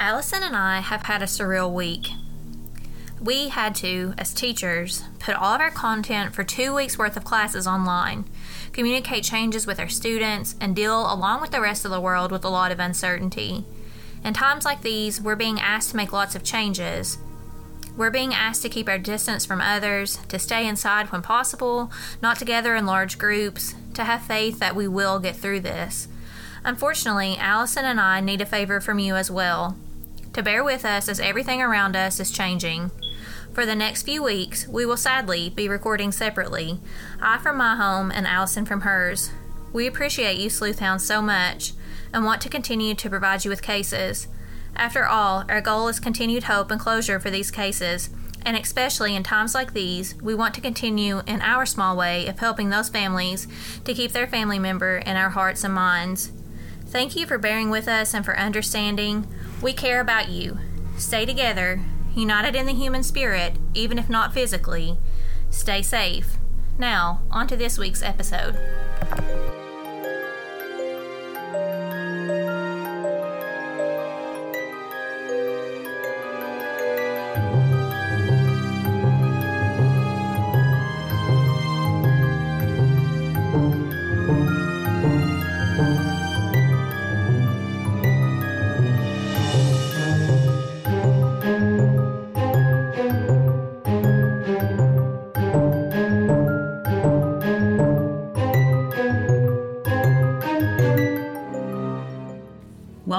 Allison and I have had a surreal week. We had to, as teachers, put all of our content for two weeks worth of classes online, communicate changes with our students, and deal along with the rest of the world with a lot of uncertainty. In times like these, we're being asked to make lots of changes. We're being asked to keep our distance from others, to stay inside when possible, not together in large groups, to have faith that we will get through this. Unfortunately, Allison and I need a favor from you as well to bear with us as everything around us is changing. For the next few weeks, we will sadly be recording separately, I from my home and Allison from hers. We appreciate you sleuthhounds so much and want to continue to provide you with cases. After all, our goal is continued hope and closure for these cases, and especially in times like these, we want to continue in our small way of helping those families to keep their family member in our hearts and minds. Thank you for bearing with us and for understanding. We care about you. Stay together, united in the human spirit, even if not physically. Stay safe. Now, on to this week's episode.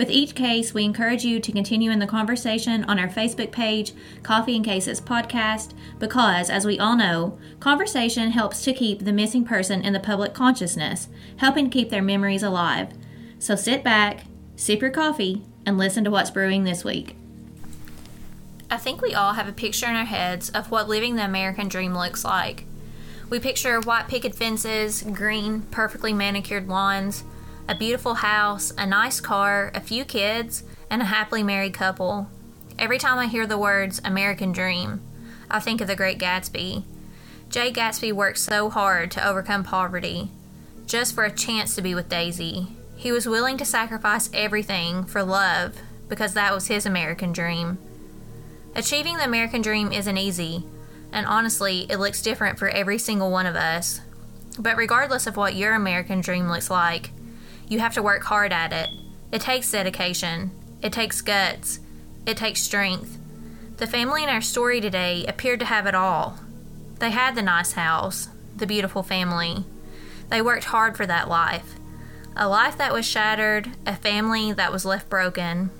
With each case, we encourage you to continue in the conversation on our Facebook page, Coffee and Cases Podcast, because, as we all know, conversation helps to keep the missing person in the public consciousness, helping keep their memories alive. So sit back, sip your coffee, and listen to what's brewing this week. I think we all have a picture in our heads of what living the American dream looks like. We picture white picket fences, green, perfectly manicured lawns, a beautiful house, a nice car, a few kids, and a happily married couple. Every time I hear the words American Dream, I think of the Great Gatsby. Jay Gatsby worked so hard to overcome poverty just for a chance to be with Daisy. He was willing to sacrifice everything for love because that was his American dream. Achieving the American dream isn't easy, and honestly, it looks different for every single one of us. But regardless of what your American dream looks like, you have to work hard at it. It takes dedication, it takes guts, it takes strength. The family in our story today appeared to have it all. They had the nice house, the beautiful family. They worked hard for that life. A life that was shattered, a family that was left broken.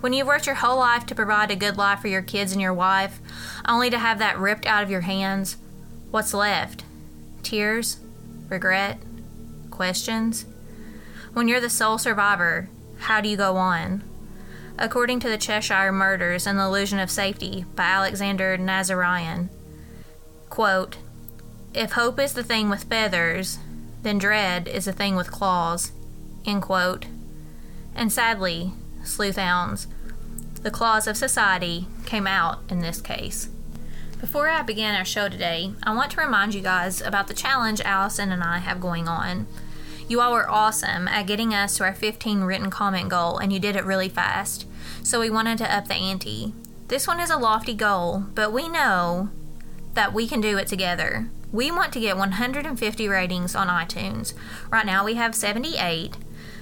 When you've worked your whole life to provide a good life for your kids and your wife, only to have that ripped out of your hands, what's left? Tears? Regret? Questions? When you're the sole survivor, how do you go on? According to the Cheshire Murders and the Illusion of Safety by Alexander Nazaryan, quote, If hope is the thing with feathers, then dread is the thing with claws. End quote. And sadly, sleuthhounds, the claws of society came out in this case. Before I begin our show today, I want to remind you guys about the challenge Allison and I have going on. You all were awesome at getting us to our 15 written comment goal, and you did it really fast. So we wanted to up the ante. This one is a lofty goal, but we know that we can do it together. We want to get 150 ratings on iTunes. Right now we have 78,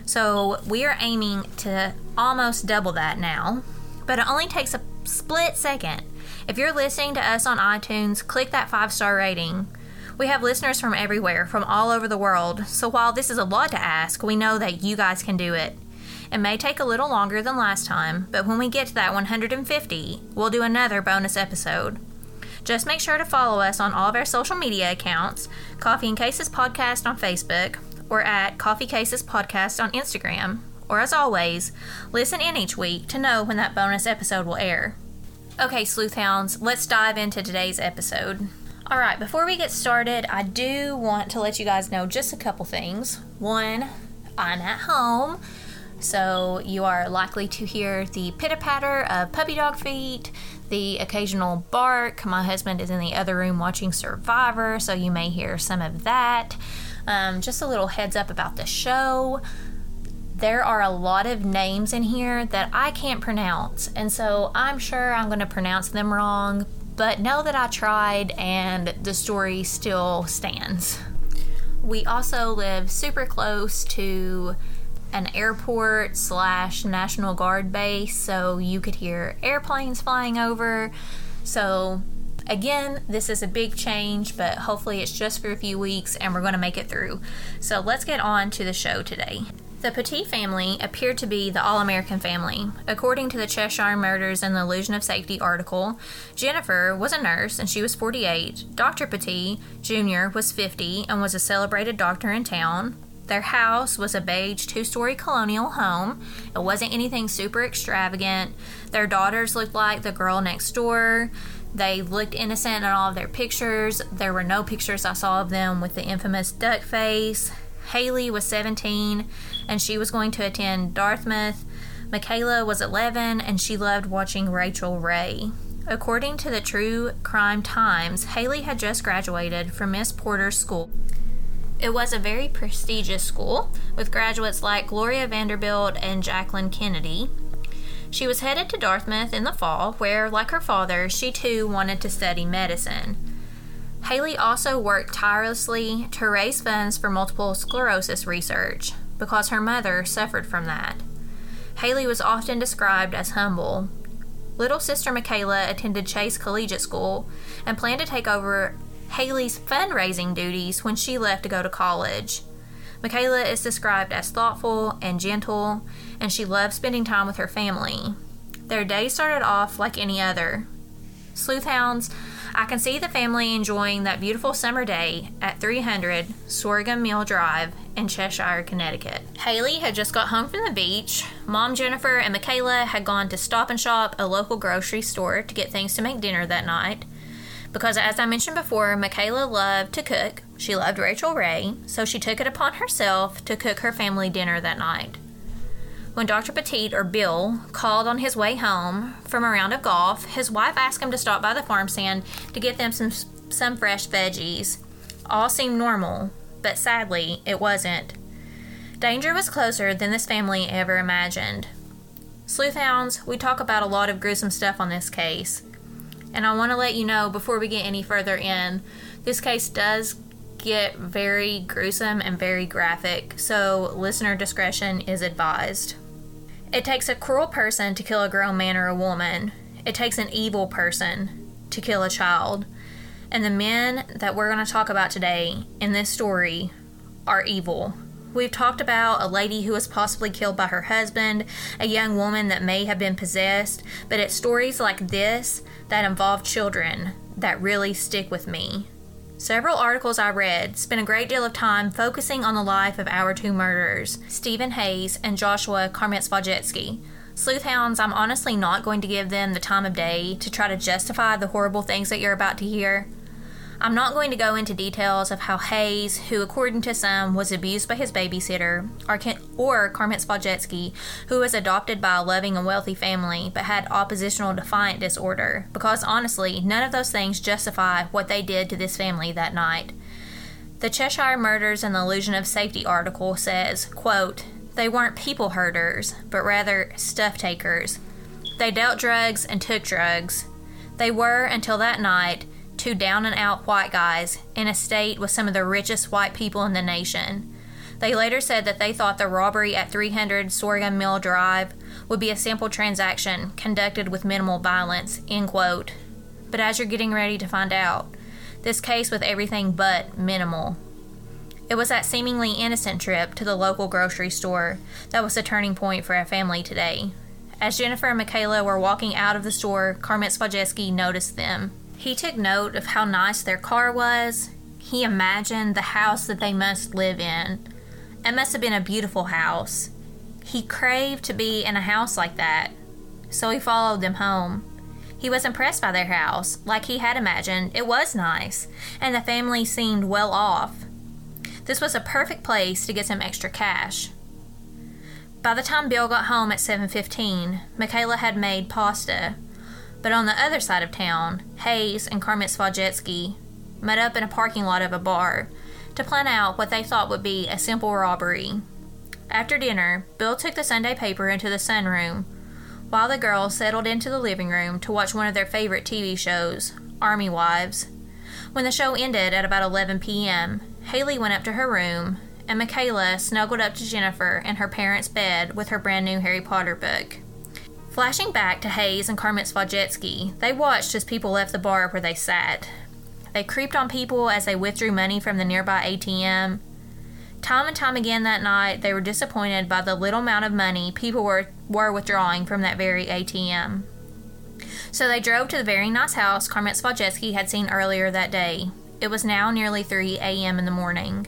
so we are aiming to almost double that now. But it only takes a split second. If you're listening to us on iTunes, click that five star rating. We have listeners from everywhere, from all over the world, so while this is a lot to ask, we know that you guys can do it. It may take a little longer than last time, but when we get to that 150, we'll do another bonus episode. Just make sure to follow us on all of our social media accounts Coffee and Cases Podcast on Facebook or at Coffee Cases Podcast on Instagram. Or as always, listen in each week to know when that bonus episode will air. Okay, sleuthhounds, let's dive into today's episode. All right, before we get started, I do want to let you guys know just a couple things. One, I'm at home, so you are likely to hear the pitter patter of puppy dog feet, the occasional bark. My husband is in the other room watching Survivor, so you may hear some of that. Um, just a little heads up about the show. There are a lot of names in here that I can't pronounce, and so I'm sure I'm going to pronounce them wrong, but know that I tried and the story still stands. We also live super close to an airport slash National Guard base, so you could hear airplanes flying over. So, again, this is a big change, but hopefully it's just for a few weeks and we're going to make it through. So, let's get on to the show today. The Petit family appeared to be the All American family. According to the Cheshire Murders and the Illusion of Safety article, Jennifer was a nurse and she was 48. Dr. Petit Jr. was 50 and was a celebrated doctor in town. Their house was a beige two story colonial home. It wasn't anything super extravagant. Their daughters looked like the girl next door. They looked innocent in all of their pictures. There were no pictures I saw of them with the infamous duck face. Hayley was 17 and she was going to attend Dartmouth. Michaela was 11 and she loved watching Rachael Ray. According to the True Crime Times, Hayley had just graduated from Miss Porter's school. It was a very prestigious school with graduates like Gloria Vanderbilt and Jacqueline Kennedy. She was headed to Dartmouth in the fall, where, like her father, she too wanted to study medicine. Hayley also worked tirelessly to raise funds for multiple sclerosis research because her mother suffered from that. Hayley was often described as humble. Little sister Michaela attended Chase Collegiate School and planned to take over Hayley's fundraising duties when she left to go to college. Michaela is described as thoughtful and gentle, and she loved spending time with her family. Their day started off like any other. Sleuthhounds, I can see the family enjoying that beautiful summer day at 300 Sorghum Mill Drive in Cheshire, Connecticut. Hayley had just got home from the beach. Mom Jennifer and Michaela had gone to Stop and Shop, a local grocery store, to get things to make dinner that night. Because, as I mentioned before, Michaela loved to cook. She loved Rachael Ray, so she took it upon herself to cook her family dinner that night. When Dr. Petit, or Bill, called on his way home from a round of golf, his wife asked him to stop by the farm stand to get them some, some fresh veggies. All seemed normal, but sadly, it wasn't. Danger was closer than this family ever imagined. Sleuthhounds, we talk about a lot of gruesome stuff on this case. And I want to let you know before we get any further in, this case does get very gruesome and very graphic, so listener discretion is advised. It takes a cruel person to kill a grown man or a woman. It takes an evil person to kill a child. And the men that we're going to talk about today in this story are evil. We've talked about a lady who was possibly killed by her husband, a young woman that may have been possessed, but it's stories like this that involve children that really stick with me. Several articles I read spent a great deal of time focusing on the life of our two murderers, Steven Hayes and Joshua Komisarjevsky. Sleuthhounds, I'm honestly not going to give them the time of day to try to justify the horrible things that you're about to hear. I'm not going to go into details of how Hayes, who according to some was abused by his babysitter, or, or Komisarjevsky, who was adopted by a loving and wealthy family but had oppositional defiant disorder, because honestly, none of those things justify what they did to this family that night. The Cheshire Murders and the Illusion of Safety article says, quote, they weren't people herders, but rather stuff takers. They dealt drugs and took drugs. They were, until that night, two down and out white guys in a state with some of the richest white people in the nation. They later said that they thought the robbery at 300 Sorghum Mill Drive would be a simple transaction conducted with minimal violence, end quote. But as you're getting ready to find out, This case with everything but minimal. It was that seemingly innocent trip to the local grocery store that was the turning point for our family today. As Jennifer and Michaela were walking out of the store, Komisarjevsky noticed them. He took note of how nice their car was. He imagined the house that they must live in. It must have been a beautiful house. He craved to be in a house like that, so he followed them home. He was impressed by their house, like he had imagined. It was nice, and the family seemed well off. This was a perfect place to get some extra cash. By the time Bill got home at 7:15, Michaela had made pasta. But on the other side of town, Hayes and Komisarjevsky met up in a parking lot of a bar to plan out what they thought would be a simple robbery. After dinner, Bill took the Sunday paper into the sunroom, while the girls settled into the living room to watch one of their favorite TV shows, Army Wives. When the show ended at about 11 p.m., Hayley went up to her room and Michaela snuggled up to Jennifer in her parents' bed with her brand new Harry Potter book. Flashing back to Hayes and Komisarjevsky, they watched as people left the bar where they sat. They creeped on people as they withdrew money from the nearby ATM. Time and time again that night, they were disappointed by the little amount of money people were, were withdrawing from that very ATM. So they drove to the very nice house Komisarjevsky had seen earlier that day. It was now nearly 3 a.m. in the morning.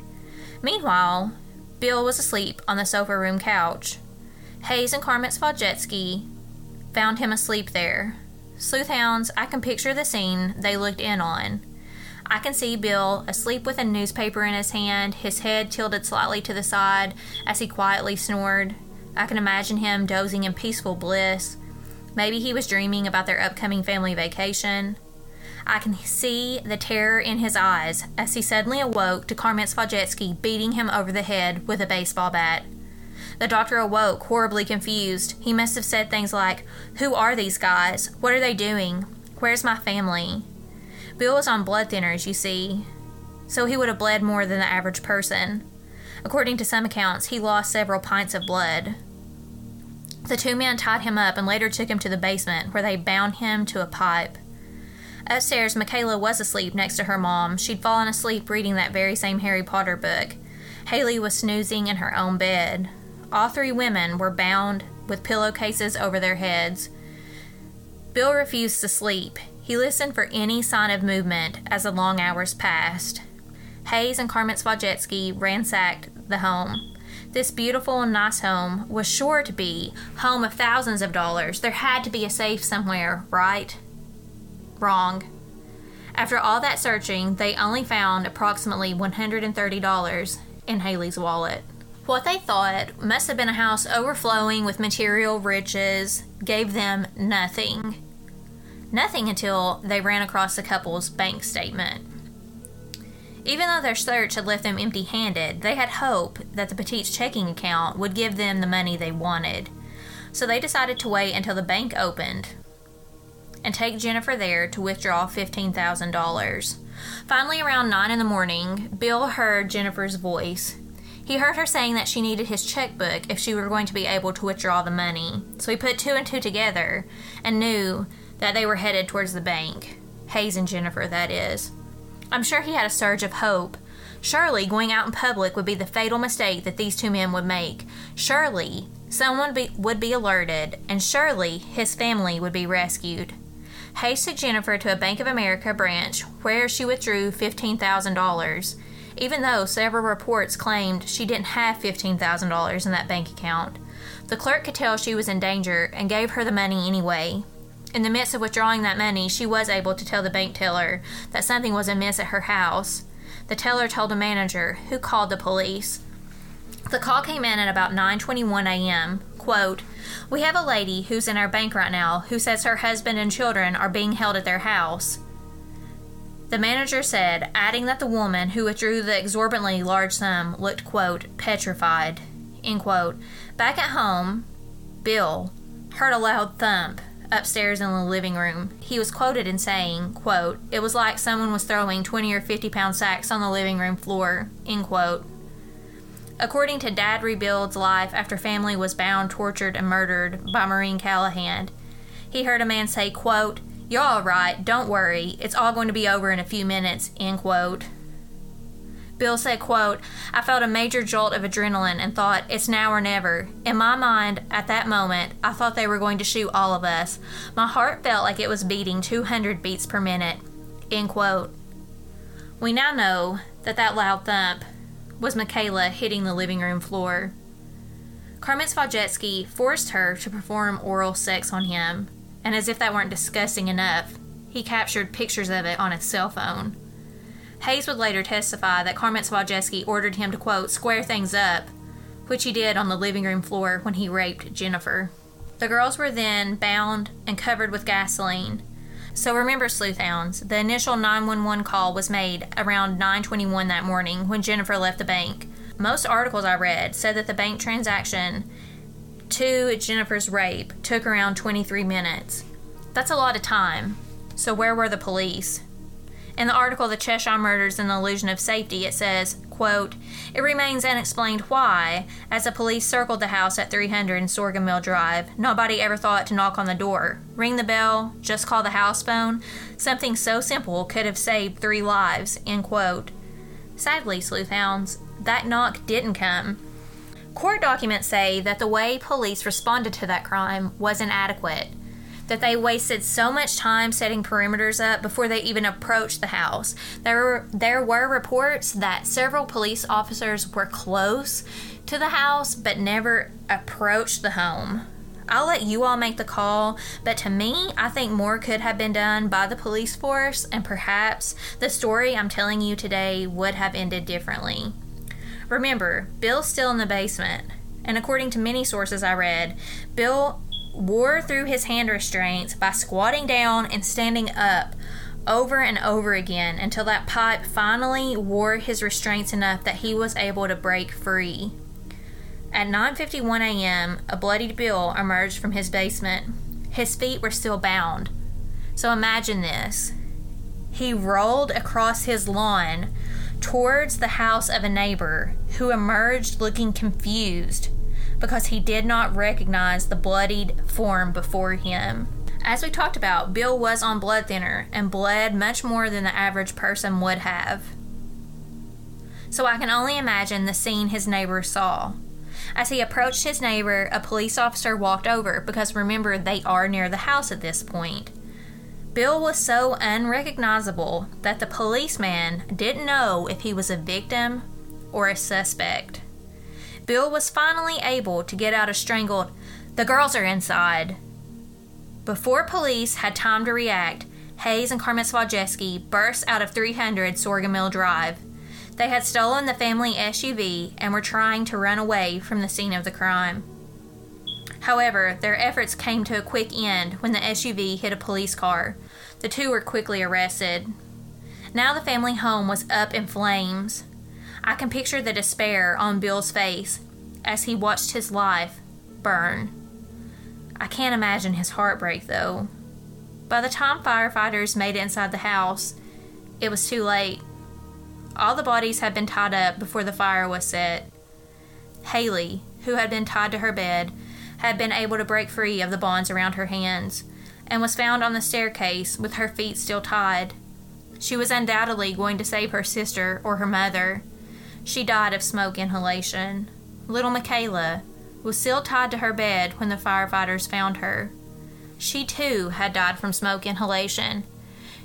Meanwhile, Bill was asleep on the sofa room couch. Hayes and Komisarjevsky found him asleep there. Sleuthhounds, I can picture the scene they looked in on. I can see Bill asleep with a newspaper in his hand, his head tilted slightly to the side as he quietly snored. I can imagine him dozing in peaceful bliss. Maybe he was dreaming about their upcoming family vacation. I can see the terror in his eyes as he suddenly awoke to Komisarjevsky beating him over the head with a baseball bat. The doctor awoke, horribly confused. He must have said things like, Who are these guys? What are they doing? Where's my family? Bill was on blood thinners, you see, so he would have bled more than the average person. According to some accounts, he lost several pints of blood. The two men tied him up and later took him to the basement, where they bound him to a pipe. Upstairs, Michaela was asleep next to her mom. She'd fallen asleep reading that very same Harry Potter book. Hayley was snoozing in her own bed. All three women were bound with pillowcases over their heads. Bill refused to sleep. He listened for any sign of movement as the long hours passed. Hayes and Komisarjevsky ransacked the home. This beautiful and nice home was sure to be home of thousands of dollars. There had to be a safe somewhere, right? Wrong. After all that searching, they only found approximately $130 in Hayley's wallet. What they thought must have been a house overflowing with material riches gave them nothing. Nothing until they ran across the couple's bank statement. Even though their search had left them empty handed, they had hope that the Petit's checking account would give them the money they wanted. So they decided to wait until the bank opened and take Jennifer there to withdraw $15,000. Finally, around 9 in the morning, Bill heard Jennifer's voice. He heard her saying that she needed his checkbook if she were going to be able to withdraw the money. So he put two and two together and knew that they were headed towards the bank. Hayes and Jennifer, that is. I'm sure he had a surge of hope. Surely going out in public would be the fatal mistake that these two men would make. Surely someone be, would be alerted, and surely his family would be rescued. Hayes took Jennifer to a Bank of America branch where she withdrew $15,000, even though several reports claimed she didn't have $15,000 in that bank account. The clerk could tell she was in danger and gave her the money anyway. In the midst of withdrawing that money, she was able to tell the bank teller that something was amiss at her house. The teller told a manager, who called the police. The call came in at about 9:21 a.m. Quote, "We have a lady who's in our bank right now who says her husband and children are being held at their house." The manager said, adding that the woman who withdrew the exorbitantly large sum looked, quote, petrified. End quote. Back at home, Bill heard a loud thump upstairs in the living room. He was quoted in saying, quote, It was like someone was throwing 20 or 50 pound sacks on the living room floor, end quote. According to Dad Rebuilds Life After Family Was Bound, Tortured, and Murdered by Maureen Callahan, he heard a man say, quote, You're all right, don't worry, it's all going to be over in a few minutes, end quote. Bill said, quote, I felt a major jolt of adrenaline and thought, it's now or never. In my mind, at that moment, I thought they were going to shoot all of us. My heart felt like it was beating 200 beats per minute, end quote. We now know that that loud thump was Michaela hitting the living room floor. Komisarjevsky forced her to perform oral sex on him, and as if that weren't disgusting enough, he captured pictures of it on his cell phone. Hayes would later testify that Komisarjevsky ordered him to, quote, square things up, which he did on the living room floor when he raped Jennifer. The girls were then bound and covered with gasoline. So remember, sleuthhounds, the initial 911 call was made around 9:21 that morning when Jennifer left the bank. Most articles I read said that the bank transaction to Jennifer's rape took around 23 minutes. That's a lot of time. So where were the police? In the article The Cheshire Murders and the Illusion of Safety, it says, quote, It remains unexplained why, as the police circled the house at 300 and Sorghum Mill Drive, nobody ever thought to knock on the door, ring the bell, just call the house phone. Something so simple could have saved three lives, end quote. Sadly, sleuthhounds, that knock didn't come. Court documents say that the way police responded to that crime was inadequate that they wasted so much time setting perimeters up before they even approached the house. There were, there were reports that several police officers were close to the house but never approached the home. I'll let you all make the call, but to me, I think more could have been done by the police force, and perhaps the story I'm telling you today would have ended differently. Remember, Bill's still in the basement, and according to many sources I read, Bill wore through his hand restraints by squatting down and standing up over and over again until that pipe finally wore his restraints enough that he was able to break free. At 9:51 a.m., a bloodied Bill emerged from his basement. His feet were still bound. So imagine this. He rolled across his lawn towards the house of a neighbor who emerged looking confused because he did not recognize the bloodied form before him. As we talked about, Bill was on blood thinner and bled much more than the average person would have. So I can only imagine the scene his neighbor saw. As he approached his neighbor, a police officer walked over because remember, they are near the house at this point. Bill was so unrecognizable that the policeman didn't know if he was a victim or a suspect. Bill was finally able to get out a strangled, The girls are inside. Before police had time to react, Hayes and Komisarjevsky burst out of 300 Sorghum Mill Drive. They had stolen the family SUV and were trying to run away from the scene of the crime. However, their efforts came to a quick end when the SUV hit a police car. The two were quickly arrested. Now the family home was up in flames. I can picture the despair on Bill's face as he watched his life burn. I can't imagine his heartbreak, though. By the time firefighters made it inside the house, it was too late. All the bodies had been tied up before the fire was set. Hayley, who had been tied to her bed, had been able to break free of the bonds around her hands and was found on the staircase with her feet still tied. She was undoubtedly going to save her sister or her mother, she died of smoke inhalation. Little Michaela was still tied to her bed when the firefighters found her. She too had died from smoke inhalation.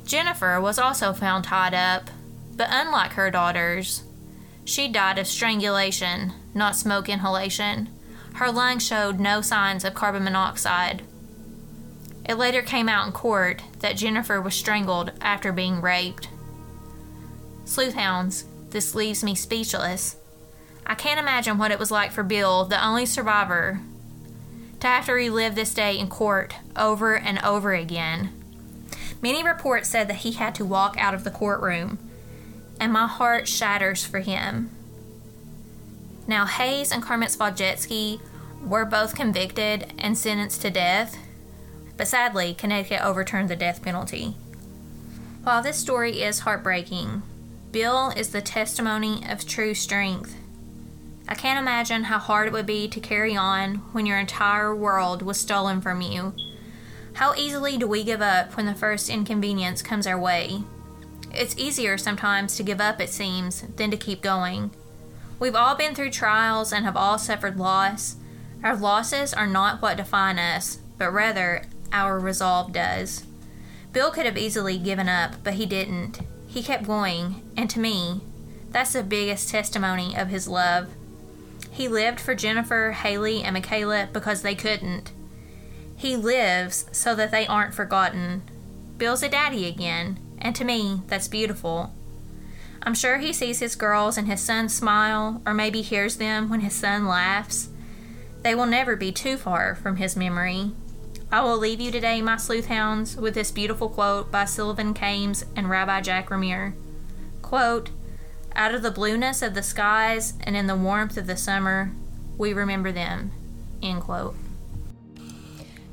Jennifer was also found tied up, but unlike her daughters, she died of strangulation, not smoke inhalation. Her lungs showed no signs of carbon monoxide. It later came out in court that Jennifer was strangled after being raped. Sleuthhounds, this leaves me speechless. I can't imagine what it was like for Bill, the only survivor, to have to relive this day in court over and over again. Many reports said that he had to walk out of the courtroom, and my heart shatters for him. Now, Hayes and Komisarjevsky were both convicted and sentenced to death, but sadly, Connecticut overturned the death penalty. While this story is heartbreaking, Bill is the testimony of true strength. I can't imagine how hard it would be to carry on when your entire world was stolen from you. How easily do we give up when the first inconvenience comes our way? It's easier sometimes to give up, it seems, than to keep going. We've all been through trials and have all suffered loss. Our losses are not what define us, but rather our resolve does. Bill could have easily given up, but he didn't. He kept going, and to me, that's the biggest testimony of his love. He lived for Jennifer, Hayley, and Michaela because they couldn't. He lives so that they aren't forgotten. Bill's a daddy again, and to me, that's beautiful. I'm sure he sees his girls and his son smile, or maybe hears them when his son laughs. They will never be too far from his memory. I will leave you today, my sleuth hounds, with this beautiful quote by Sylvan Kamens and Rabbi Jack Riemer. Quote, Out of the blueness of the skies and in the warmth of the summer, we remember them. End quote.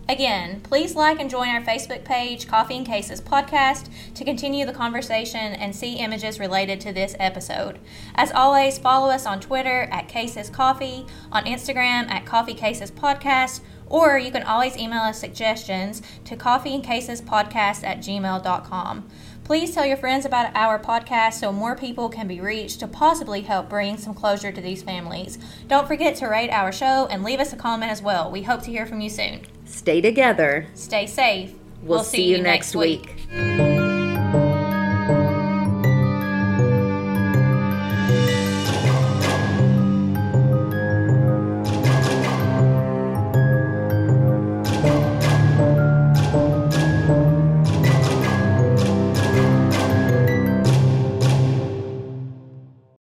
Again, please like and join our Facebook page, Coffee and Cases Podcast, to continue the conversation and see images related to this episode. As always, follow us on Twitter at Cases Coffee, on Instagram at Coffee Cases Podcast, or you can always email us suggestions to coffeeandcasespodcast at gmail.com. Please tell your friends about our podcast so more people can be reached to possibly help bring some closure to these families. Don't forget to rate our show and leave us a comment as well. We hope to hear from you soon. Stay together. Stay safe. We'll, see, you next week.